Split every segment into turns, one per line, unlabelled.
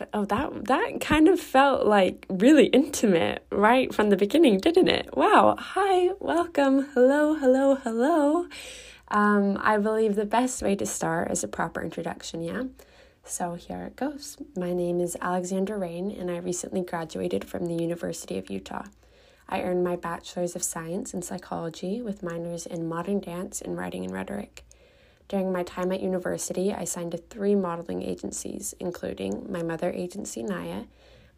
I've oh that that kind of felt like really intimate right from the beginning, didn't it? Wow. Hi, welcome. Hello, hello, hello. Um, I believe the best way to start is a proper introduction, yeah? So here it goes. My name is Alexandra Rain, and I recently graduated from the University of Utah. I earned my Bachelor's of Science in Psychology with minors in Modern Dance and Writing and Rhetoric. During my time at university, I signed to three modeling agencies, including my mother agency, Naya,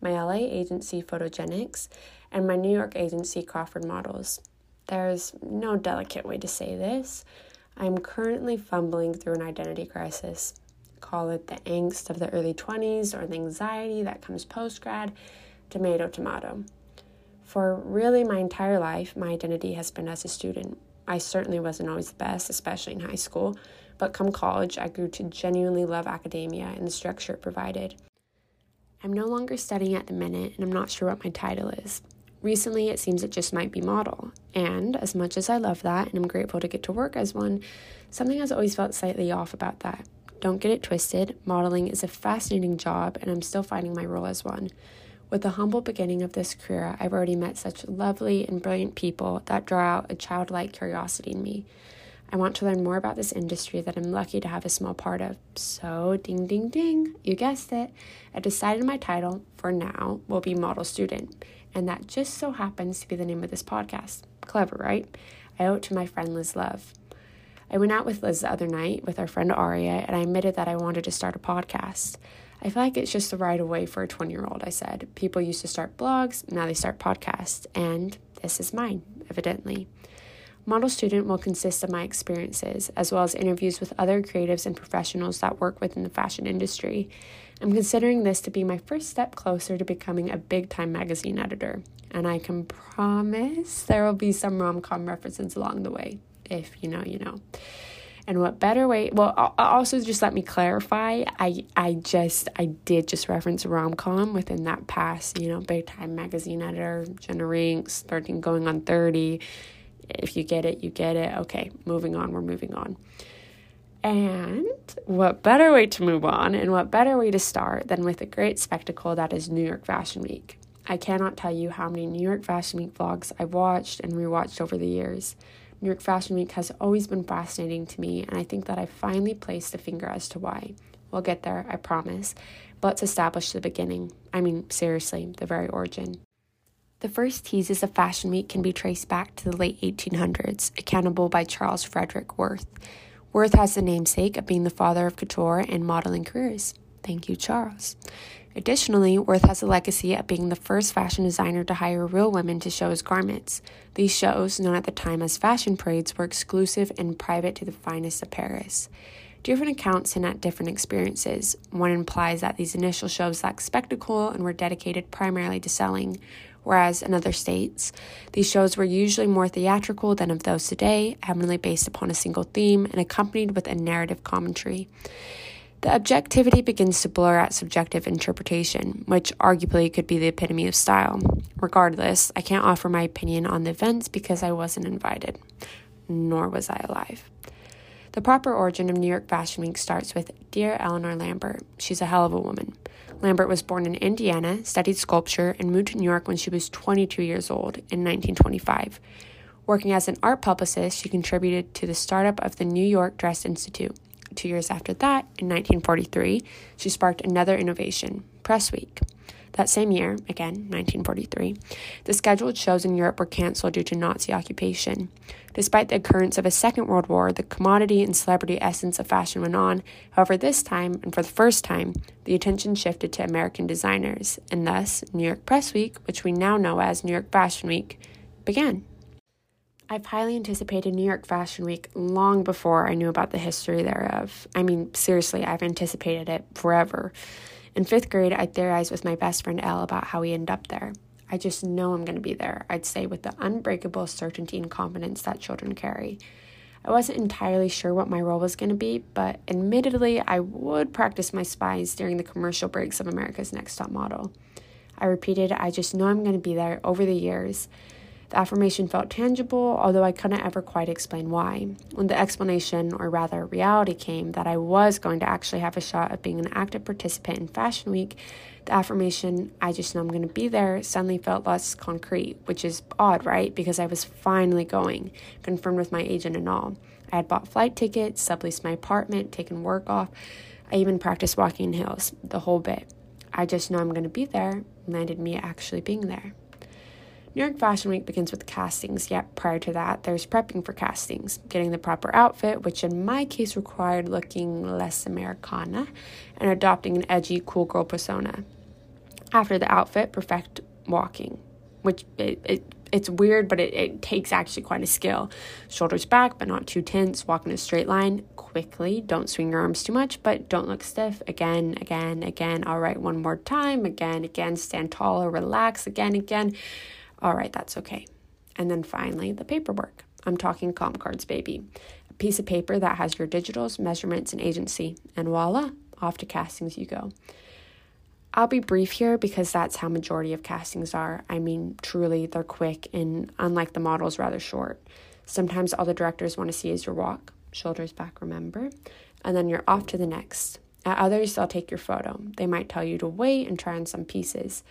my LA agency, Photogenics, and my New York agency, Crawford Models. There's no delicate way to say this. I'm currently fumbling through an identity crisis. Call it the angst of the early 20s or the anxiety that comes post grad, tomato, tomato. For really my entire life, my identity has been as a student. I certainly wasn't always the best, especially in high school, but come college, I grew to genuinely love academia and the structure it provided. I'm no longer studying at the minute, and I'm not sure what my title is. Recently, it seems it just might be model, and as much as I love that and I'm grateful to get to work as one, something has always felt slightly off about that. Don't get it twisted, modeling is a fascinating job, and I'm still finding my role as one. With the humble beginning of this career, I've already met such lovely and brilliant people that draw out a childlike curiosity in me. I want to learn more about this industry that I'm lucky to have a small part of. So, ding, ding, ding, you guessed it. I decided my title, for now, will be Model Student, and that just so happens to be the name of this podcast. Clever, right? I owe it to my friend Liz Love. I went out with Liz the other night with our friend Aria, and I admitted that I wanted to start a podcast. I feel like it's just the right way for a 20 year old, I said. People used to start blogs, now they start podcasts, and this is mine, evidently. Model Student will consist of my experiences, as well as interviews with other creatives and professionals that work within the fashion industry. I'm considering this to be my first step closer to becoming a big time magazine editor, and I can promise there will be some rom com references along the way if you know, you know. And what better way? Well, also just let me clarify. I I just I did just reference rom com within that past, you know, big time magazine editor, Jenna Rinks, thirteen going on thirty. If you get it, you get it. Okay, moving on. We're moving on. And what better way to move on, and what better way to start than with a great spectacle that is New York Fashion Week? I cannot tell you how many New York Fashion Week vlogs I've watched and rewatched over the years. New York Fashion Week has always been fascinating to me, and I think that I finally placed a finger as to why. We'll get there, I promise. But let's establish the beginning. I mean, seriously, the very origin. The first teases of Fashion Week can be traced back to the late 1800s, accountable by Charles Frederick Worth. Worth has the namesake of being the father of couture and modeling careers. Thank you, Charles. Additionally, Worth has a legacy of being the first fashion designer to hire real women to show his garments. These shows, known at the time as fashion parades, were exclusive and private to the finest of Paris. Different accounts hint at different experiences. One implies that these initial shows lacked spectacle and were dedicated primarily to selling, whereas another states these shows were usually more theatrical than of those today, heavily based upon a single theme and accompanied with a narrative commentary. The objectivity begins to blur at subjective interpretation, which arguably could be the epitome of style. Regardless, I can't offer my opinion on the events because I wasn't invited, nor was I alive. The proper origin of New York Fashion Week starts with Dear Eleanor Lambert. She's a hell of a woman. Lambert was born in Indiana, studied sculpture, and moved to New York when she was 22 years old in 1925. Working as an art publicist, she contributed to the startup of the New York Dress Institute. Two years after that, in 1943, she sparked another innovation, Press Week. That same year, again, 1943, the scheduled shows in Europe were canceled due to Nazi occupation. Despite the occurrence of a Second World War, the commodity and celebrity essence of fashion went on. However, this time, and for the first time, the attention shifted to American designers, and thus, New York Press Week, which we now know as New York Fashion Week, began. I've highly anticipated New York Fashion Week long before I knew about the history thereof. I mean, seriously, I've anticipated it forever. In fifth grade, I theorized with my best friend Elle about how we end up there. I just know I'm going to be there, I'd say with the unbreakable certainty and confidence that children carry. I wasn't entirely sure what my role was going to be, but admittedly, I would practice my spies during the commercial breaks of America's Next Top Model. I repeated, I just know I'm going to be there over the years The affirmation felt tangible, although I couldn't ever quite explain why. When the explanation, or rather reality, came that I was going to actually have a shot of being an active participant in Fashion Week, the affirmation, I just know I'm going to be there, suddenly felt less concrete, which is odd, right? Because I was finally going, confirmed with my agent and all. I had bought flight tickets, subleased my apartment, taken work off. I even practiced walking hills, the whole bit. I just know I'm going to be there landed me actually being there. New York Fashion Week begins with castings, yet prior to that, there's prepping for castings, getting the proper outfit, which in my case required looking less Americana, and adopting an edgy, cool girl persona. After the outfit, perfect walking, which it, it it's weird, but it, it takes actually quite a skill. Shoulders back, but not too tense. Walk in a straight line quickly. Don't swing your arms too much, but don't look stiff. Again, again, again. All right, one more time. Again, again. Stand taller, relax. Again, again. All right, that's okay. And then finally, the paperwork. I'm talking comp cards, baby. A piece of paper that has your digitals, measurements, and agency. And voila, off to castings you go. I'll be brief here because that's how majority of castings are. I mean, truly, they're quick and unlike the models, rather short. Sometimes all the directors want to see is your walk, shoulders back, remember, and then you're off to the next. At others, they'll take your photo. They might tell you to wait and try on some pieces.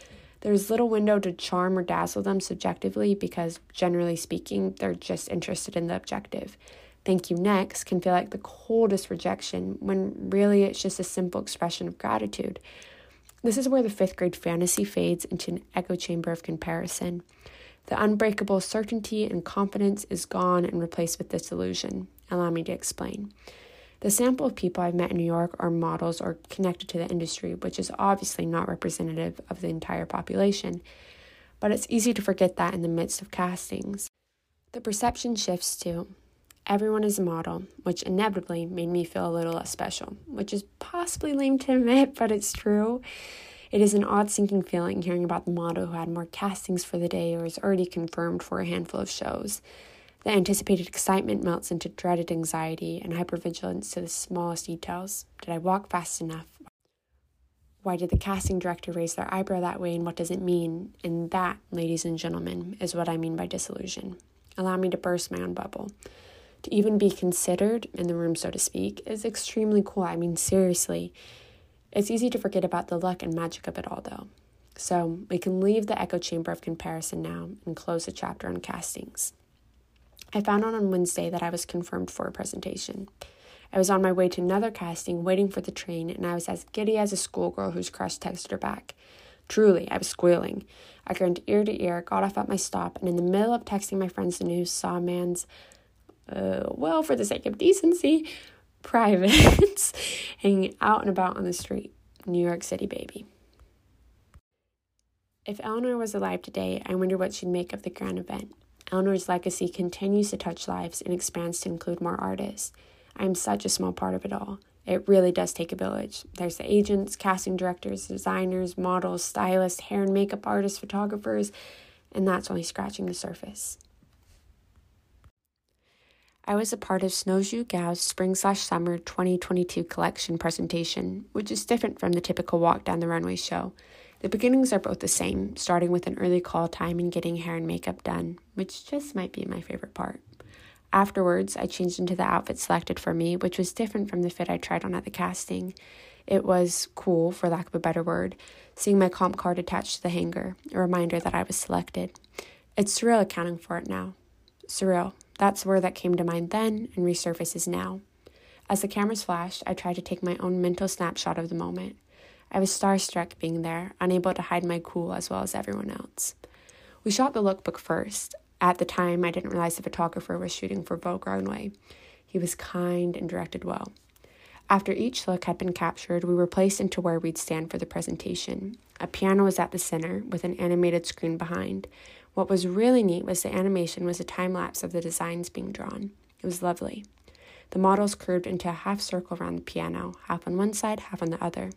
There's little window to charm or dazzle them subjectively because, generally speaking, they're just interested in the objective. Thank you next can feel like the coldest rejection when really it's just a simple expression of gratitude. This is where the fifth grade fantasy fades into an echo chamber of comparison. The unbreakable certainty and confidence is gone and replaced with disillusion. Allow me to explain. The sample of people I've met in New York are models or connected to the industry, which is obviously not representative of the entire population. But it's easy to forget that in the midst of castings. The perception shifts to everyone is a model, which inevitably made me feel a little less special, which is possibly lame to admit, but it's true. It is an odd sinking feeling hearing about the model who had more castings for the day or is already confirmed for a handful of shows. The anticipated excitement melts into dreaded anxiety and hypervigilance to the smallest details. Did I walk fast enough? Why did the casting director raise their eyebrow that way and what does it mean? And that, ladies and gentlemen, is what I mean by disillusion. Allow me to burst my own bubble to even be considered in the room, so to speak, is extremely cool. I mean, seriously, it's easy to forget about the luck and magic of it all, though. So we can leave the echo chamber of comparison now and close the chapter on castings. I found out on Wednesday that I was confirmed for a presentation. I was on my way to another casting, waiting for the train, and I was as giddy as a schoolgirl whose crush texted her back. Truly, I was squealing. I grinned ear to ear, got off at my stop, and in the middle of texting my friends the news, saw a man's uh, well, for the sake of decency, privates hanging out and about on the street. New York City, baby. If Eleanor was alive today, I wonder what she'd make of the grand event. Eleanor's legacy continues to touch lives and expands to include more artists. I am such a small part of it all. It really does take a village. There's the agents, casting directors, designers, models, stylists, hair and makeup artists, photographers, and that's only scratching the surface. I was a part of Snow Xue Gao's Spring Slash Summer 2022 collection presentation, which is different from the typical walk down the runway show. The beginnings are both the same, starting with an early call time and getting hair and makeup done, which just might be my favorite part. Afterwards, I changed into the outfit selected for me, which was different from the fit I tried on at the casting. It was cool, for lack of a better word, seeing my comp card attached to the hanger, a reminder that I was selected. It's surreal accounting for it now. Surreal, that's the word that came to mind then and resurfaces now. As the cameras flashed, I tried to take my own mental snapshot of the moment. I was starstruck being there, unable to hide my cool as well as everyone else. We shot the lookbook first. At the time, I didn't realize the photographer was shooting for Vogue Runway. He was kind and directed well. After each look had been captured, we were placed into where we'd stand for the presentation. A piano was at the center, with an animated screen behind. What was really neat was the animation was a time lapse of the designs being drawn. It was lovely. The models curved into a half circle around the piano, half on one side, half on the other.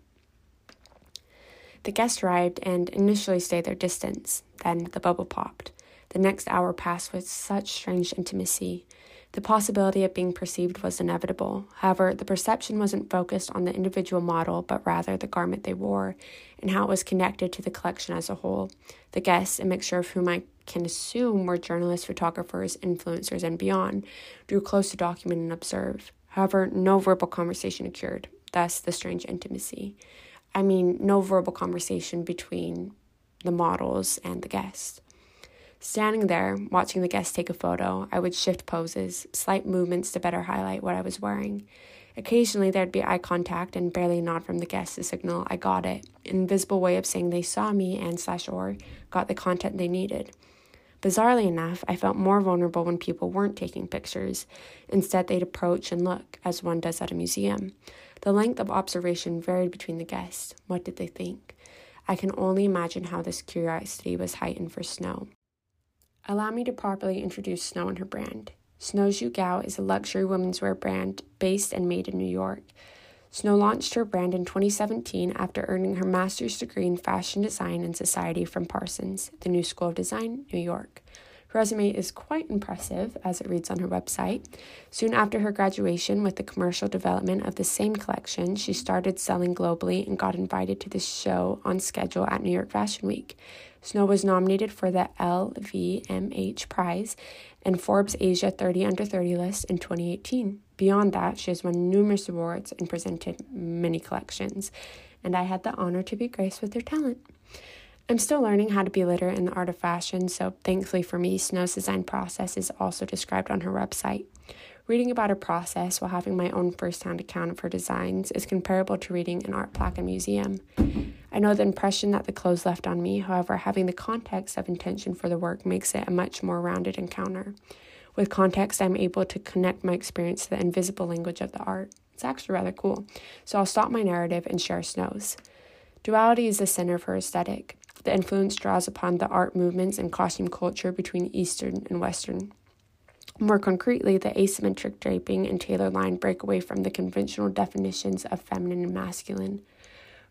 The guests arrived and initially stayed their distance. Then the bubble popped. The next hour passed with such strange intimacy. The possibility of being perceived was inevitable. However, the perception wasn't focused on the individual model, but rather the garment they wore and how it was connected to the collection as a whole. The guests, a mixture of whom I can assume were journalists, photographers, influencers, and beyond, drew close to document and observe. However, no verbal conversation occurred, thus, the strange intimacy. I mean, no verbal conversation between the models and the guests. Standing there, watching the guests take a photo, I would shift poses, slight movements to better highlight what I was wearing. Occasionally, there'd be eye contact and barely a nod from the guests to signal I got it, invisible way of saying they saw me and slash or got the content they needed. Bizarrely enough, I felt more vulnerable when people weren't taking pictures. Instead, they'd approach and look, as one does at a museum. The length of observation varied between the guests. What did they think? I can only imagine how this curiosity was heightened for Snow. Allow me to properly introduce Snow and her brand. Snow Xue Gao is a luxury women's wear brand based and made in New York. Snow launched her brand in 2017 after earning her master's degree in fashion design and society from Parsons, the New School of Design, New York. Her resume is quite impressive, as it reads on her website. Soon after her graduation, with the commercial development of the same collection, she started selling globally and got invited to the show on schedule at New York Fashion Week. Snow was nominated for the LVMH Prize and Forbes Asia 30 Under 30 list in 2018. Beyond that, she has won numerous awards and presented many collections, and I had the honor to be graced with her talent. I'm still learning how to be literate in the art of fashion, so thankfully for me, Snow's design process is also described on her website. Reading about her process while having my own first hand account of her designs is comparable to reading an art plaque in a museum. I know the impression that the clothes left on me, however, having the context of intention for the work makes it a much more rounded encounter. With context, I'm able to connect my experience to the invisible language of the art. It's actually rather cool. So I'll stop my narrative and share Snow's. Duality is the center of her aesthetic. The influence draws upon the art movements and costume culture between Eastern and Western. More concretely, the asymmetric draping and tailor line break away from the conventional definitions of feminine and masculine.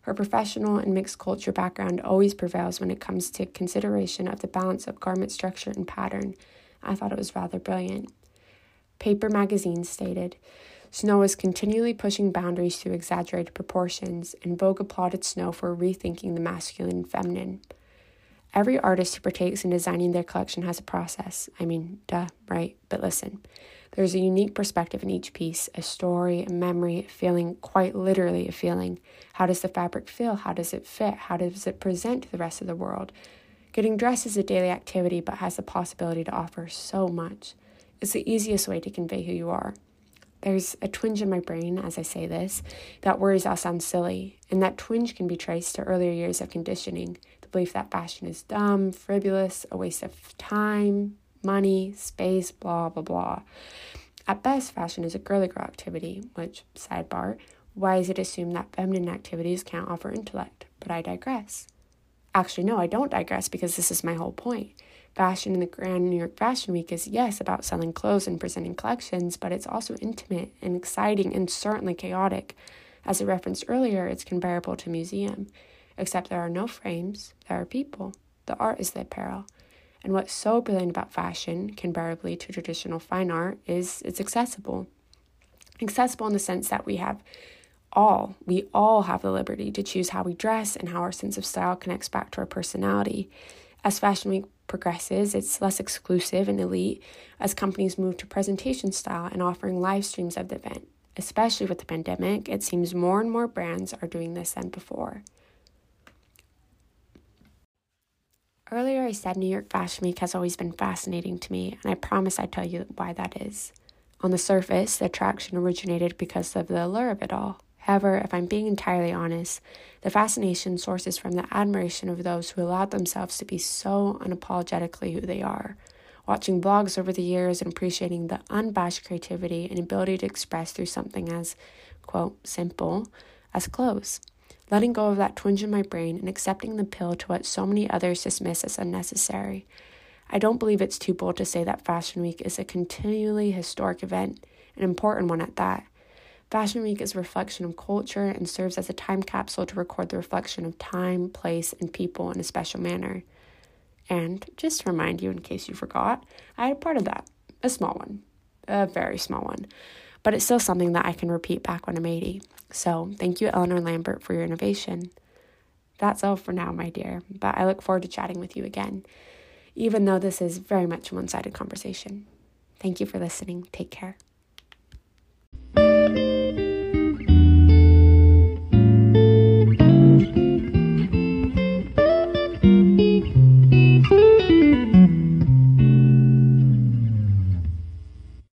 Her professional and mixed culture background always prevails when it comes to consideration of the balance of garment structure and pattern. I thought it was rather brilliant. Paper Magazine stated Snow is continually pushing boundaries to exaggerated proportions, and Vogue applauded Snow for rethinking the masculine and feminine. Every artist who partakes in designing their collection has a process. I mean, duh, right? But listen, there's a unique perspective in each piece a story, a memory, a feeling, quite literally a feeling. How does the fabric feel? How does it fit? How does it present to the rest of the world? Getting dressed is a daily activity but has the possibility to offer so much. It's the easiest way to convey who you are. There's a twinge in my brain as I say this that worries I'll sound silly, and that twinge can be traced to earlier years of conditioning the belief that fashion is dumb, frivolous, a waste of time, money, space, blah, blah, blah. At best, fashion is a girly girl activity, which, sidebar, why is it assumed that feminine activities can't offer intellect? But I digress. Actually, no, I don't digress because this is my whole point. Fashion in the Grand New York Fashion Week is, yes, about selling clothes and presenting collections, but it's also intimate and exciting and certainly chaotic. As I referenced earlier, it's comparable to a museum, except there are no frames, there are people. The art is the apparel. And what's so brilliant about fashion, comparably to traditional fine art, is it's accessible. Accessible in the sense that we have all, we all have the liberty to choose how we dress and how our sense of style connects back to our personality. As Fashion Week progresses, it's less exclusive and elite as companies move to presentation style and offering live streams of the event. Especially with the pandemic, it seems more and more brands are doing this than before. Earlier, I said New York Fashion Week has always been fascinating to me, and I promise I'd tell you why that is. On the surface, the attraction originated because of the allure of it all. However, if I'm being entirely honest, the fascination sources from the admiration of those who allowed themselves to be so unapologetically who they are. Watching blogs over the years and appreciating the unabashed creativity and ability to express through something as, quote, simple as clothes letting go of that twinge in my brain and accepting the pill to what so many others dismiss as unnecessary. I don't believe it's too bold to say that Fashion Week is a continually historic event, an important one at that. Fashion Week is a reflection of culture and serves as a time capsule to record the reflection of time, place, and people in a special manner. And just to remind you, in case you forgot, I had a part of that, a small one. a very small one, but it's still something that I can repeat back when I'm 80. So thank you, Eleanor Lambert, for your innovation. That's all for now, my dear, but I look forward to chatting with you again, even though this is very much a one sided conversation. Thank you for listening. Take care. Música